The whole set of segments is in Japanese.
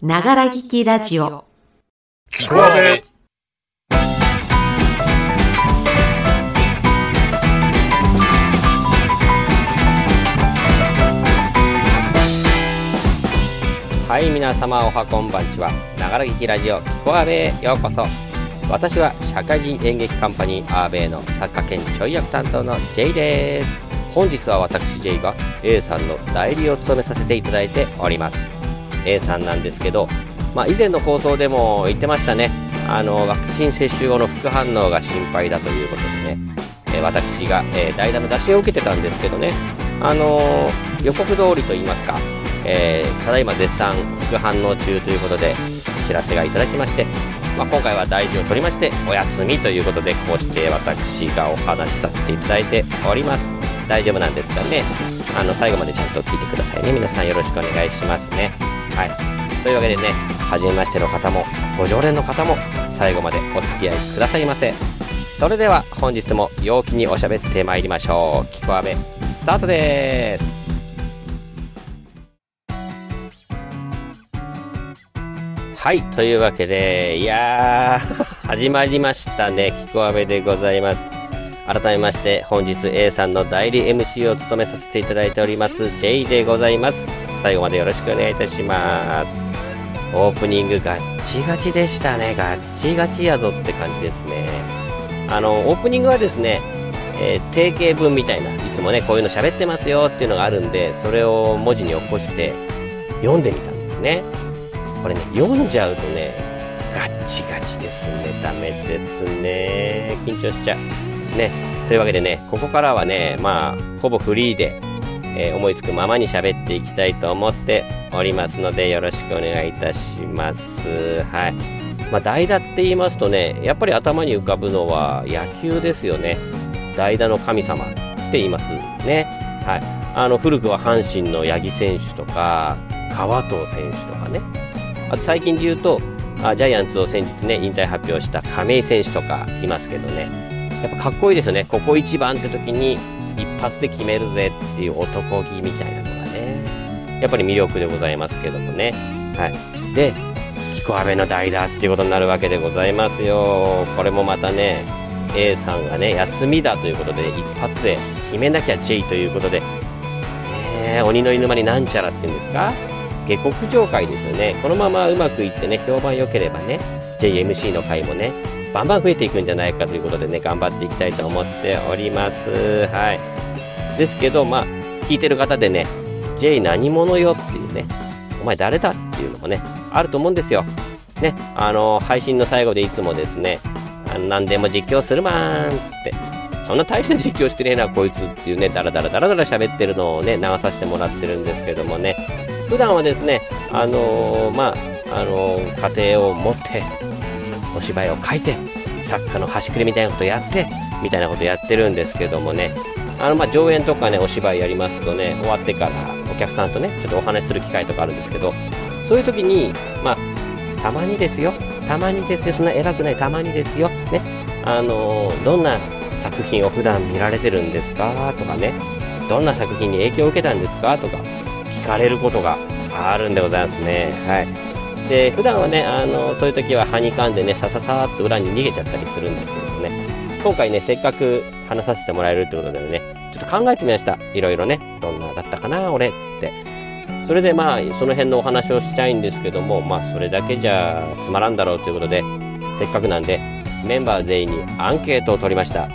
ながら聞きラジオ。聞こえはい皆様おはこんばんちは。ながら劇ラジオキコアベへようこそ。私は社会人演劇カンパニーアーベイの作家兼ちょい役担当の J です。本日は私 J が A さんの代理を務めさせていただいております A さんなんですけど、まあ、以前の放送でも言ってましたね。あのワクチン接種後の副反応が心配だということでね、え私が、え代打の打診を受けてたんですけどね。あの予告通りと言いますかえー、ただいま絶賛副反応中ということでお知らせがいただきまして、まあ、今回は大事を取りましてお休みということでこうして私がお話しさせていただいております。大丈夫なんですかね。あの最後までちゃんと聞いてくださいね。皆さんよろしくお願いしますね。はい。というわけでね初めましての方もご常連の方も最後までお付き合いくださいませ。それでは本日も陽気におしゃべってまいりましょう。キコアベスタートです。はいというわけでいやー 始まりましたね。キコアベでございます。改めまして本日 A さんの代理 MC を務めさせていただいております J でございます。最後までよろしくお願いいたします。オープニングガッチガチでしたね。ガッチガチやぞって感じですね。あのオープニングはですね、えー、定型文みたいないつもねこういうの喋ってますよっていうのがあるんでそれを文字に起こして読んでみたんですね。これね読んじゃうとねガッチガチですね。ダメですね。緊張しちゃう。ね。というわけでねここからはねまあほぼフリーで、えー、思いつくままに喋っていきたいと思っておりますのでよろしくお願いいたします。はい。まあ代打って言いますとねやっぱり頭に浮かぶのは野球ですよね。代打の神様って言いますね。はい。あの古くは阪神の八木選手とか川藤選手とかね。あと最近で言うとあジャイアンツを先日ね引退発表した亀井選手とかいますけどね。やっぱかっこいいですよね。ここ一番って時に一発で決めるぜっていう男気みたいなのがねやっぱり魅力でございますけどもね。はい。でキコアベの代打っていうことになるわけでございますよ。これもまたね A さんがね休みだということで一発で決めなきゃ J ということで、えー、鬼の犬間になんちゃらっていうんですか？下克上会ですよね。このままうまくいってね評判良ければね JMC の会もねバンバン増えていくんじゃないかということでね頑張っていきたいと思っております。はい。ですけどまあ聞いてる方でね J 何者よっていうねお前誰だっていうのもねあると思うんですよ。ねあの配信の最後でいつもですねあの何でも実況するまーんっつってそんな大した実況してねえなこいつっていうねダラダラダラダラ喋ってるのをね流させてもらってるんですけどもね。普段はですね、あのー、まあ、あのー、家庭を持って、お芝居を書いて、作家の端くれみたいなことやって、みたいなことやってるんですけどもね、あの、ま、上演とかね、お芝居やりますとね、終わってからお客さんとね、ちょっとお話しする機会とかあるんですけど、そういう時に、まあ、たまにですよ、たまにですよ、そんな偉くない、たまにですよ、ね、あのー、どんな作品を普段見られてるんですかとかね、どんな作品に影響を受けたんですかとか聞、かれることがあるんでございますね。はい。で、普段はね、あの、そういう時ははにかんでね、さささっと裏に逃げちゃったりするんですけどもね、今回ね、せっかく話させてもらえるってことでね、ちょっと考えてみました。いろいろね、どんなだったかな、俺っ、つって。それでまあ、その辺のお話をしたいんですけども、まあ、それだけじゃつまらんだろうということで、せっかくなんで、メンバー全員にアンケートを取りました。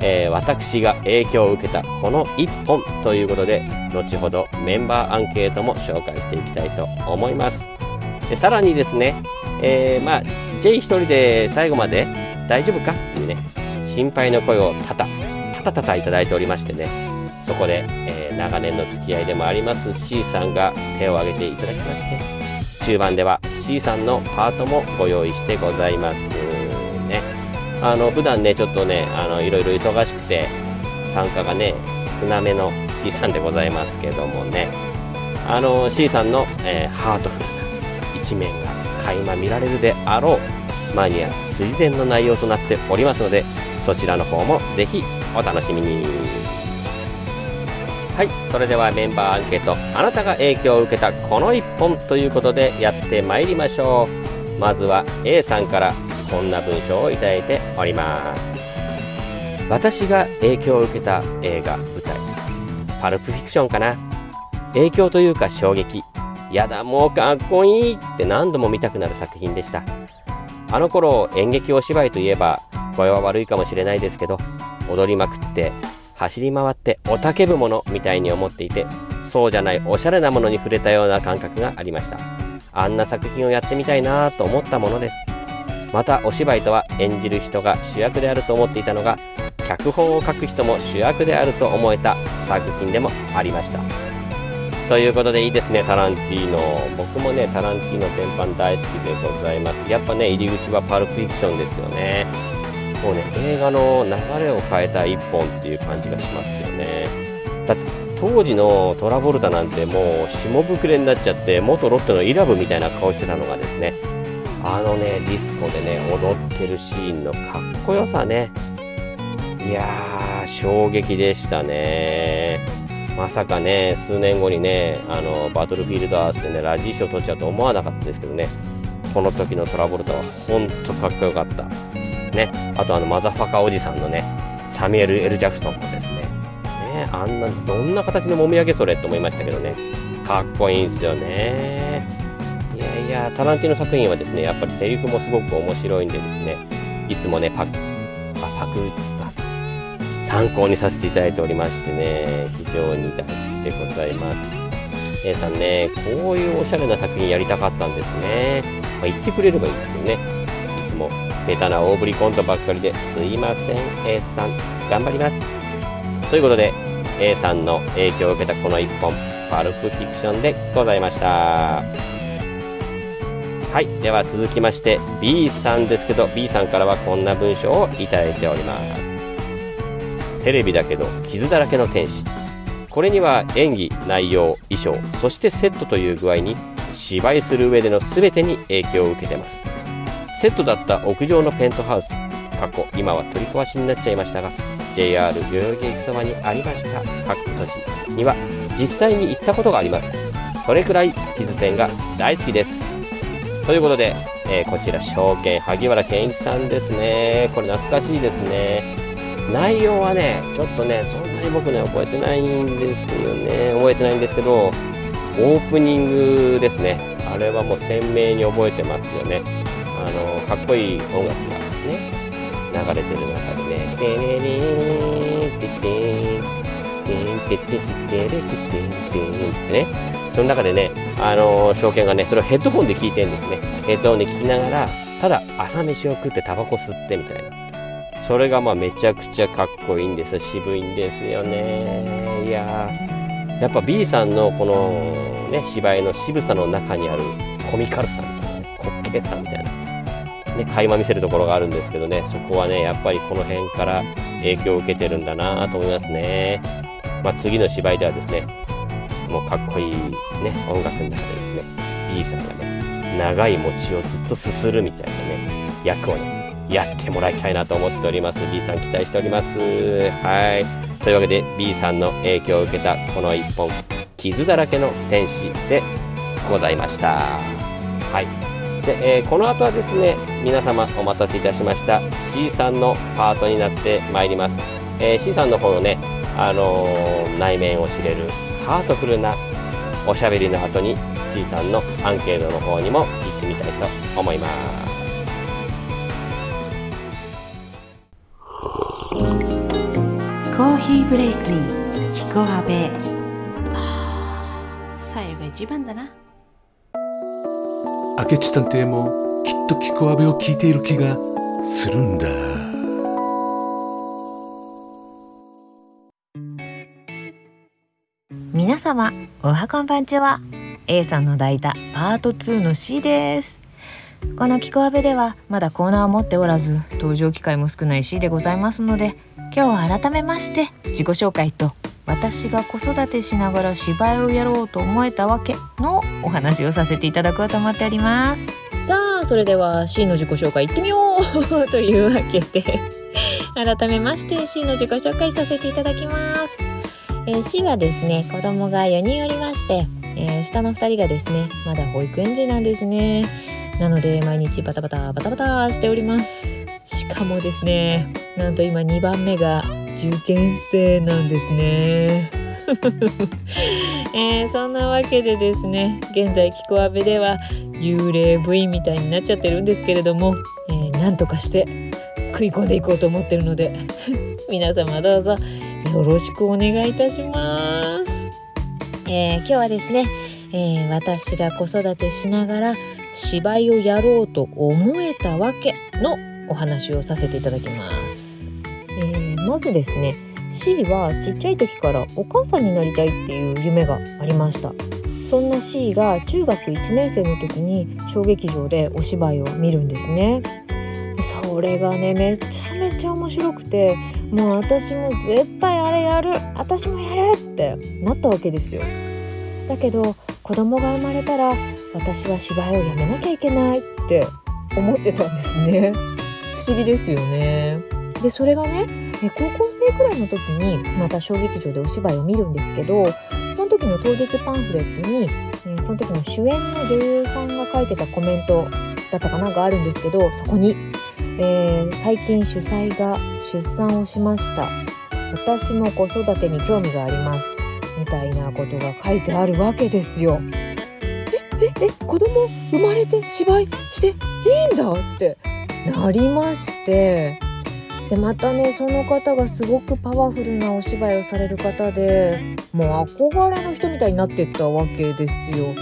えー、私が影響を受けたこの1本ということで後ほどメンバーアンケートも紹介していきたいと思いますでさらにですね、えー、まあ J 一人で最後まで大丈夫か？っていうね心配の声をたたたたたたいただいておりましてねそこで、えー、長年の付き合いでもあります C さんが手を挙げていただきまして中盤では C さんのパートもご用意してございますね。あの普段ねちょっとねあのいろいろ忙しくて参加がね少なめの C さんでございますけどもね。あの C さんの、えー、ハート。一面が垣間見られるであろうマニア垂前の内容となっておりますのでそちらの方もぜひお楽しみに。はいそれではメンバーアンケートあなたが影響を受けたこの一本ということでやってまいりましょう。まずは A さんからこんな文章をいただいております。私が影響を受けた映画舞台。パルプフィクションかな？影響というか衝撃。やだもうかっこいいって何度も見たくなる作品でした。あの頃演劇お芝居といえば声は悪いかもしれないですけど踊りまくって走り回っておたけぶものみたいに思っていてそうじゃないおしゃれなものに触れたような感覚がありました。あんな作品をやってみたいなと思ったものです。またお芝居とは演じる人が主役であると思っていたのが脚本を書く人も主役であると思えた作品でもありました。ということでいいですねタランティーノ。僕もねタランティーノ全般大好きでございます。やっぱね入り口はパルプフィクションですよね。もうね映画の流れを変えた一本っていう感じがしますよね。だって当時のトラボルタなんてもう下膨れになっちゃって元ロッテのイラブみたいな顔してたのがですねあのねディスコでね踊ってるシーンのかっこよさね。いやー衝撃でしたね。まさかね数年後にねあのバトルフィールドアースでねラジー賞取っちゃうと思わなかったですけどね。この時のトラボルタはほんとかっこよかった。ね。あとあのマザファカおじさんのねサミュエル・エル・ジャクソンもですね。ねあんなどんな形のもみあげそれと思いましたけどね。かっこいいんですよね。いやいやタランティーノ作品はですねやっぱりセリフもすごく面白いんでですね。いつもねパクあパク参考にさせていただいておりましてね、非常に大好きでございます。A さんね、こういうおしゃれな作品やりたかったんですね。まあ、言ってくれればいいですよね。いつもベタな大振りコントばっかりですいません、A さん。頑張ります。ということで、A さんの影響を受けたこの一本、パルプフィクションでございました。はい。では続きまして B さんですけど、B さんからはこんな文章をいただいております。テレビだけど傷だらけの天使。これには演技内容衣装そしてセットという具合に芝居する上での全てに影響を受けてます。セットだった屋上のペントハウス過去今は取り壊しになっちゃいましたが JR 代々木駅そばにありました各都市には実際に行ったことがあります。それくらい傷店が大好きです。ということで、えー、こちら証券萩原健一さんですね。これ懐かしいですね。内容はね、ちょっとね、そんなに僕ね、覚えてないんですよね。覚えてないんですけど、オープニングですね。あれはもう鮮明に覚えてますよね。あの、かっこいい音楽がね、流れてる中でね、テレリーン、テテン、テンテテテテレテテンテンつってね、その中でね、あの証券がね、それをヘッドホンで聞いてるんですね。ヘッドホンで聞きながら、ただ朝飯を食ってタバコ吸ってみたいな。それがまあめちゃくちゃかっこいいんです。渋いんですよね。いややっぱ B さんのこのね芝居の渋さの中にあるコミカルさみたいな滑稽さみたいな。ね垣間見せるところがあるんですけどね。そこはねやっぱりこの辺から影響を受けてるんだなと思いますね。まあ次の芝居ではですねもうかっこいいね音楽の中でですね B さんがね長い餅をずっとすするみたいなね役をねやってもらいたいなと思っております。B さん期待しております。はい。というわけで B さんの影響を受けたこの1本傷だらけの天使でございました。はい。で、えー、この後はですね皆様お待たせいたしました。C さんのパートになってまいります、えー、C さんの方のねあのー、内面を知れるハートフルなおしゃべりの後に C さんのアンケートの方にも行ってみたいと思います。コーヒーブレイクに聞こアベさえが一番だな。明智探偵もきっとキコアベを聞いている気がするんだ。皆様おはこんばんちは。A さんの代打パート2の C です。この「キコアベ」ではまだコーナーを持っておらず登場機会も少ない C でございますので今日は改めまして自己紹介と私が子育てしながら芝居をやろうと思えたわけのお話をさせていただこうと思っております。さあそれでは C の自己紹介いってみようというわけで改めまして C の自己紹介させていただきます。えー C はですね子供が4人おりまして、えー下の2人がですねまだ保育園児なんですね。なので毎日バタバタバタバタしております。しかもですねなんと今2番目が受験生なんですね えーそんなわけでですね現在キコアベでは幽霊部員みたいになっちゃってるんですけれども、えーなんとかして食い込んでいこうと思ってるので 皆様どうぞよろしくお願いいたします。えー今日はですね、えー私が子育てしながら芝居をやろうと思えたわけのお話をさせていただきます。まずですね C はちっちゃい時からお母さんになりたいっていう夢がありました。そんな C が中学1年生の時に小劇場でお芝居を見るんですね。それがねめちゃめちゃ面白くてもう私も絶対あれやる私もやるってなったわけですよ。だけど子供が生まれたら私は芝居をやめなきゃいけないって思ってたんですね。不思議ですよね。でそれがねえ高校生くらいの時にまた小劇場でお芝居を見るんですけどその時の当日パンフレットに、えその時の主演の女優さんが書いてたコメントだったかながあるんですけどそこに、えー最近主催が出産をしました。私も子育てに興味があります。みたいなことが書いてあるわけですよ。えええ子供生まれて芝居していいんだってなりまして。でまたねその方がすごくパワフルなお芝居をされる方でもう憧れの人みたいになってったわけですよ。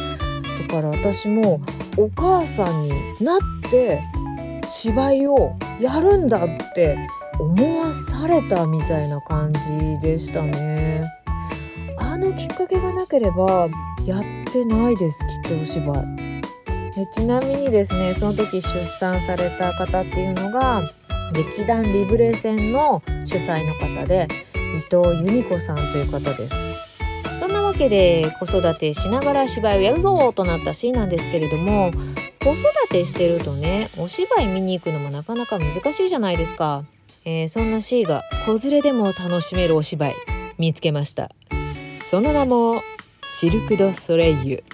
だから私もお母さんになって芝居をやるんだって思わされたみたいな感じでしたね。あのきっかけがなければやってないですきっとお芝居。ちなみにですねその時出産された方っていうのが劇団リブレ戦の主催の方で伊藤由美子さんという方です。そんなわけで子育てしながら芝居をやるぞとなったシーンなんですけれども子育てしてるとねお芝居見に行くのもなかなか難しいじゃないですか、えーそんな C が子連れでも楽しめるお芝居見つけました。その名もシルク・ド・ソレイユ。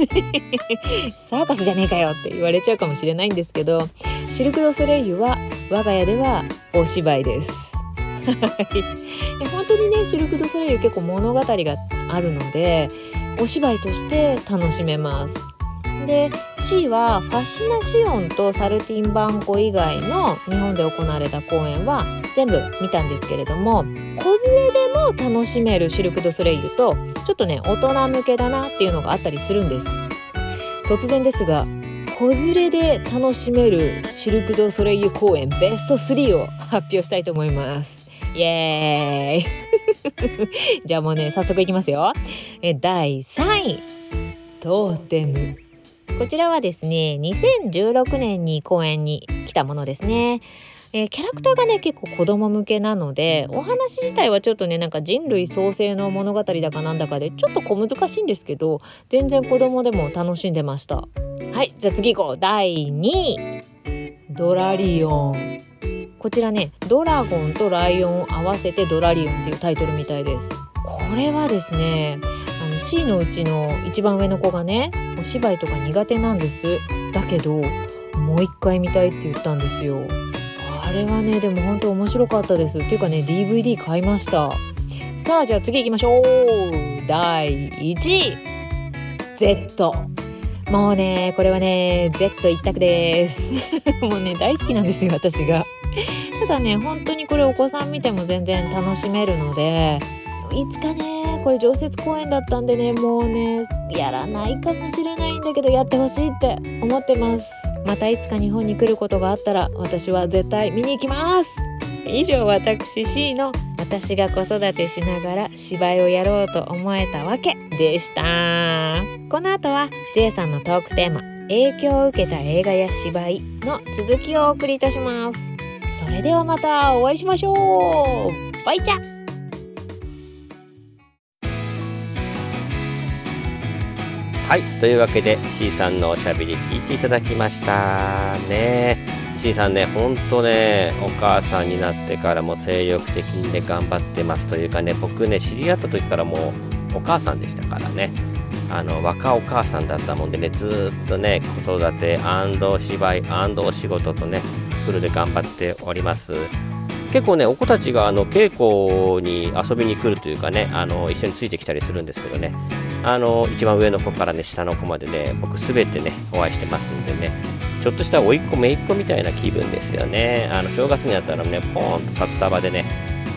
サーカスじゃねえかよって言われちゃうかもしれないんですけどシルク・ド・ソレイユは我が家ではお芝居です。はいいや本当にねシルク・ド・ソレイユ結構物語があるのでお芝居として楽しめます。で C はファシナシオンとサルティンバンコ以外の日本で行われた公演は全部見たんですけれども子連れでも楽しめるシルク・ド・ソレイユとちょっとね大人向けだなっていうのがあったりするんです。突然ですが子連れで楽しめるシルク・ド・ソレイユ公演ベスト3を発表したいと思います。イエーイ じゃあもうね早速いきますよ。え第3位トーテムこちらはですね2016年に公演に来たものですね。えーキャラクターがね結構子供向けなのでお話自体はちょっとねなんか人類創生の物語だかなんだかでちょっと小難しいんですけど全然子供でも楽しんでましたはいじゃあ次行こう。第2位。ドラリオン。こちらねドラゴンとライオンを合わせてドラリオンっていうタイトルみたいです。これはですねあの C のうちの一番上の子がねお芝居とか苦手なんです。だけどもう一回見たいって言ったんですよ。あれはねでも本当面白かったです。っていうかね DVD 買いました。さあじゃあ次行きましょう。第1位。Z もうねこれはね Z 一択です。もうね大好きなんですよ私が。ただね本当にこれお子さん見ても全然楽しめるのでいつかねこれ常設公演だったんでねもうねやらないかもしれないんだけどやってほしいって思ってます。またいつか日本に来ることがあったら私は絶対見に行きます。以上私 C の私が子育てしながら芝居をやろうと思えたわけでした。この後は J さんのトークテーマ影響を受けた映画や芝居の続きをお送りいたします。それではまたお会いしましょう。バイチャ。はいというわけで C さんのおしゃべり聞いていただきましたね。C さんね、ほんとね、お母さんになってからも精力的にね、頑張ってますというかね、僕ね、知り合った時からもうお母さんでしたからね、あの、若お母さんだったもんでね、ずっとね、子育て芝居お仕事とね、フルで頑張っております。結構ね、お子たちがあの稽古に遊びに来るというかね、あの一緒についてきたりするんですけどね、あの一番上の子からね、下の子までね、僕すべてね、お会いしてますんでね、ちょっとした甥っ子、姪っ子みたいな気分ですよね。あの正月になったらね、ポーンと札束でね、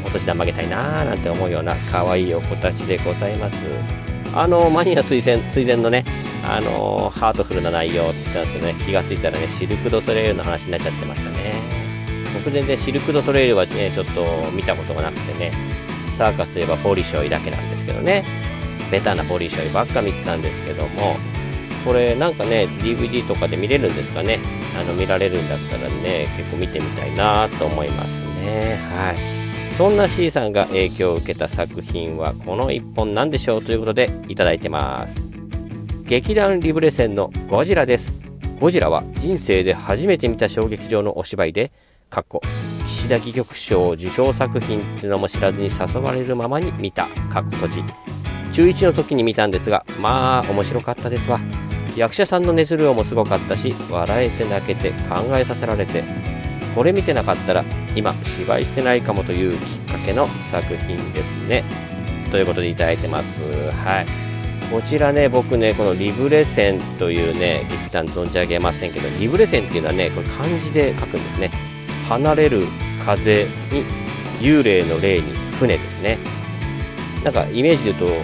お年玉あげたいなーなんて思うような可愛いお子たちでございます。あのマニア推薦推薦のね、あのハートフルな内容って言ったんですけどね、気がついたらね、シルク・ド・ソレイユの話になっちゃってましたね。僕全然シルク・ド・ソレイユはね、ちょっと見たことがなくてね、サーカスといえばポリショイだけなんですけどね、ベタなポリショイばっか見てたんですけども、これなんかね、DVD とかで見れるんですかね、あの見られるんだったらね、結構見てみたいなと思いますね。はい。そんな C さんが影響を受けた作品はこの1本なんでしょうということでいただいてます。劇団リブレ戦のゴジラです。ゴジラは人生で初めて見た小劇場のお芝居でかっこ岸田戯曲賞受賞作品っていうのも知らずに誘われるままに見たかっこ閉じ中1の時に見たんですがまあ面白かったですわ役者さんの熱量もすごかったし笑えて泣けて考えさせられてこれ見てなかったら今芝居してないかもというきっかけの作品ですね。ということでいただいてます。はい。こちらね、僕ね、このリブレ線というね、劇団存じ上げませんけど、リブレ線っていうのはね、これ漢字で書くんですね。離れる風に幽霊の霊に船ですね。なんかイメージで言うと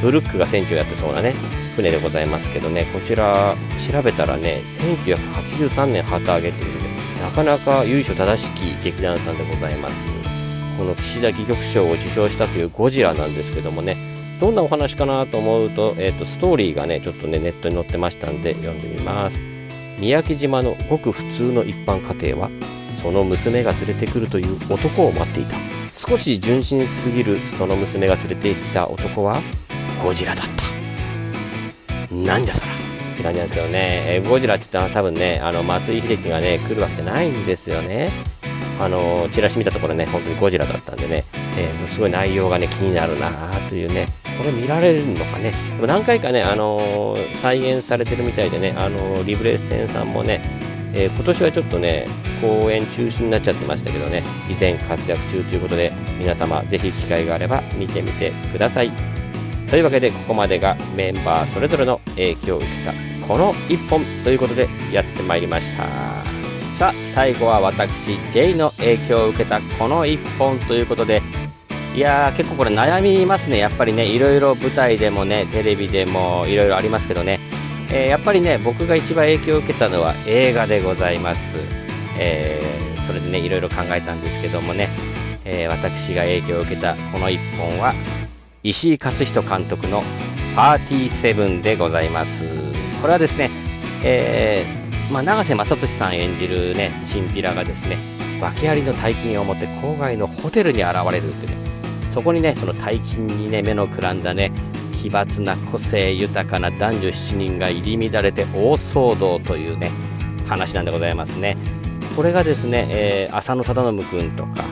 ブルックが船長やってそうなね。船でございますけどねこちら調べたらね1983年旗揚げというなかなか由緒正しき劇団さんでございます。この岸田戯曲賞を受賞したというゴジラなんですけどもねどんなお話かなと思うと,、えー、とストーリーがねちょっとねネットに載ってましたんで読んでみます。三宅島のごく普通の一般家庭はその娘が連れてくるという男を待っていた。少し純真すぎるその娘が連れてきた男はゴジラだった。なんじゃそら。って感じなんですけどね、えゴジラって言ったら多分ねあの松井秀喜がね来るわけじゃないんですよね。あのチラシ見たところね本当にゴジラだったんでね、えー、すごい内容がね気になるなというね。これ見られるのかね。でも何回かね、あのー、再現されてるみたいでね、あの、リブレッセンさんもねえー、今年はちょっとね公演中止になっちゃってましたけどね。以前活躍中ということで皆様ぜひ機会があれば見てみてください。というわけでここまでがメンバーそれぞれの影響を受けたこの1本ということでやってまいりました。さあ最後は私 J の影響を受けたこの1本ということでいやー結構これ悩みますね。やっぱりねいろいろ舞台でもねテレビでもいろいろありますけどね。えー、やっぱりね僕が一番影響を受けたのは映画でございます、えー、それでねいろいろ考えたんですけどもね、えー、私が影響を受けたこの1本は石井勝人監督の「パーティーセブン」でございます。これはですね、えー、まあ、永瀬正敏さん演じるねチンピラがですね訳ありの大金を持って郊外のホテルに現れるってねそこにねその大金にね目のくらんだね奇抜な個性豊かな男女7人が入り乱れて大騒動というね話なんでございますね。これがですね、えー、浅野忠信君とか、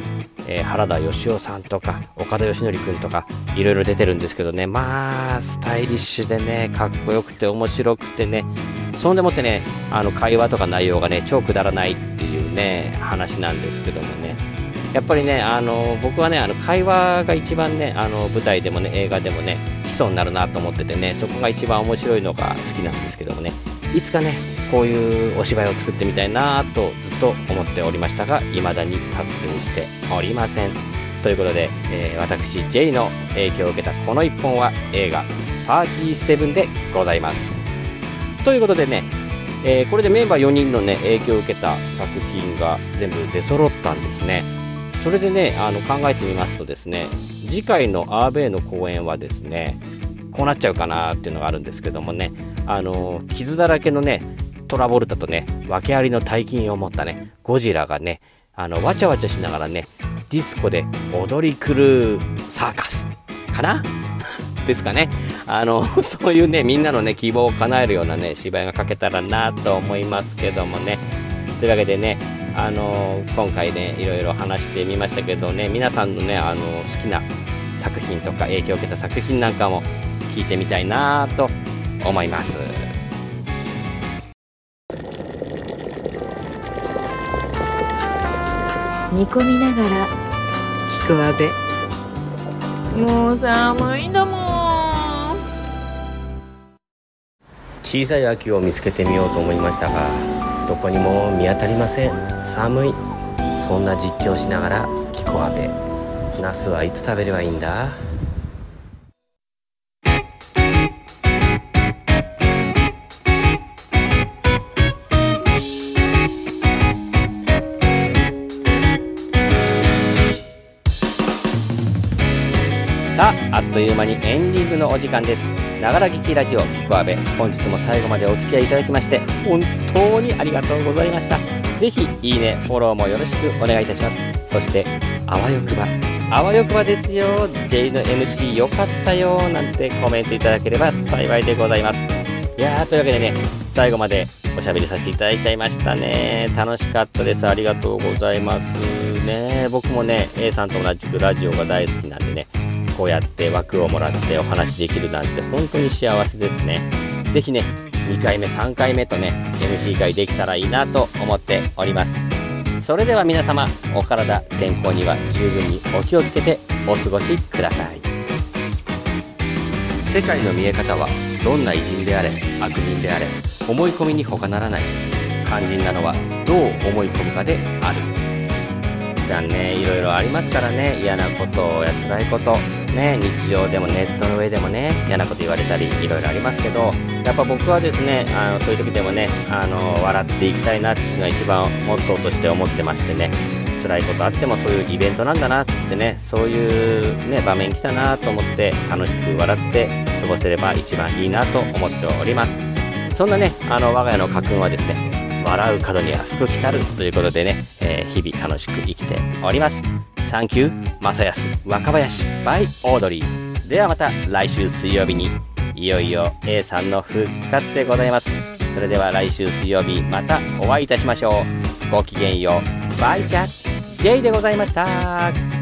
えー、原田芳雄さんとか岡田義則君とかいろいろ出てるんですけどね。まあスタイリッシュでねかっこよくて面白くてねそんでもってねあの会話とか内容がね超くだらないっていうね話なんですけどもね。やっぱりね、あの僕はね、あの会話が一番ね、あの舞台でもね、映画でもね、基礎になるなと思っててね、そこが一番面白いのが好きなんですけどもね、いつかね、こういうお芝居を作ってみたいなとずっと思っておりましたが、未だに達成しておりません。ということで、えー、私 J の影響を受けたこの1本は映画「パーティーセブン」でございます。ということでね、えー、これでメンバー4人のね影響を受けた作品が全部出揃ったんですね。それでねあの考えてみますとですね次回のアーベイの公演はですねこうなっちゃうかなっていうのがあるんですけどもねあの傷だらけのねトラボルタとね訳ありの大金を持ったねゴジラがねあのわちゃわちゃしながらねディスコで踊り狂うサーカス。かな？ですかね。あの そういうねみんなのね希望を叶えるようなね芝居が書けたらなと思いますけどもね。というわけでねあの今回ねいろいろ話してみましたけどね皆さんのねあの好きな作品とか影響を受けた作品なんかも聞いてみたいなと思います。煮込みながらキクアベもう寒いんだもん。小さい秋を見つけてみようと思いましたがどこにも見当たりません。寒い。そんな実況しながらキコアベナスはいつ食べればいいんだ？という間にエンディングのお時間です。ながら聞きラジオキコアベ。本日も最後までお付き合いいただきまして本当にありがとうございました。ぜひいいねフォローもよろしくお願いいたします。そしてあわよくば。あわよくばですよ。J の MC よかったよなんてコメントいただければ幸いでございます。いやーというわけでね最後までおしゃべりさせていただいちゃいましたね。楽しかったです。ありがとうございますね。僕もね A さんと同じくラジオが大好きなんでね。こうやって枠をもらってお話できるなんて本当に幸せですね。ぜひね、2回目、3回目とね、MC 会できたらいいなと思っております。それでは皆様、お体、健康には十分にお気をつけてお過ごしください。世界の見え方はどんな偉人であれ、悪人であれ、思い込みに他ならない。肝心なのはどう思い込むかである。普段ねいろいろありますからね嫌なことや辛いことね日常でもネットの上でもね嫌なこと言われたりいろいろありますけどやっぱ僕はですねあのそういう時でもねあの笑っていきたいなっていうのが一番モットーとして思ってましてね辛いことあってもそういうイベントなんだなってねそういうね場面来たなと思って楽しく笑って過ごせれば一番いいなと思っておりますそんなねあの我が家の家訓はですね笑う角には福来たるということでね、えー日々楽しく生きております。サンキュー、正康、若林、 by、オードリー。ではまた来週水曜日に、いよいよ A さんの復活でございます。それでは来週水曜日またお会いいたしましょう。ごきげんよう。バイチャ J でございました。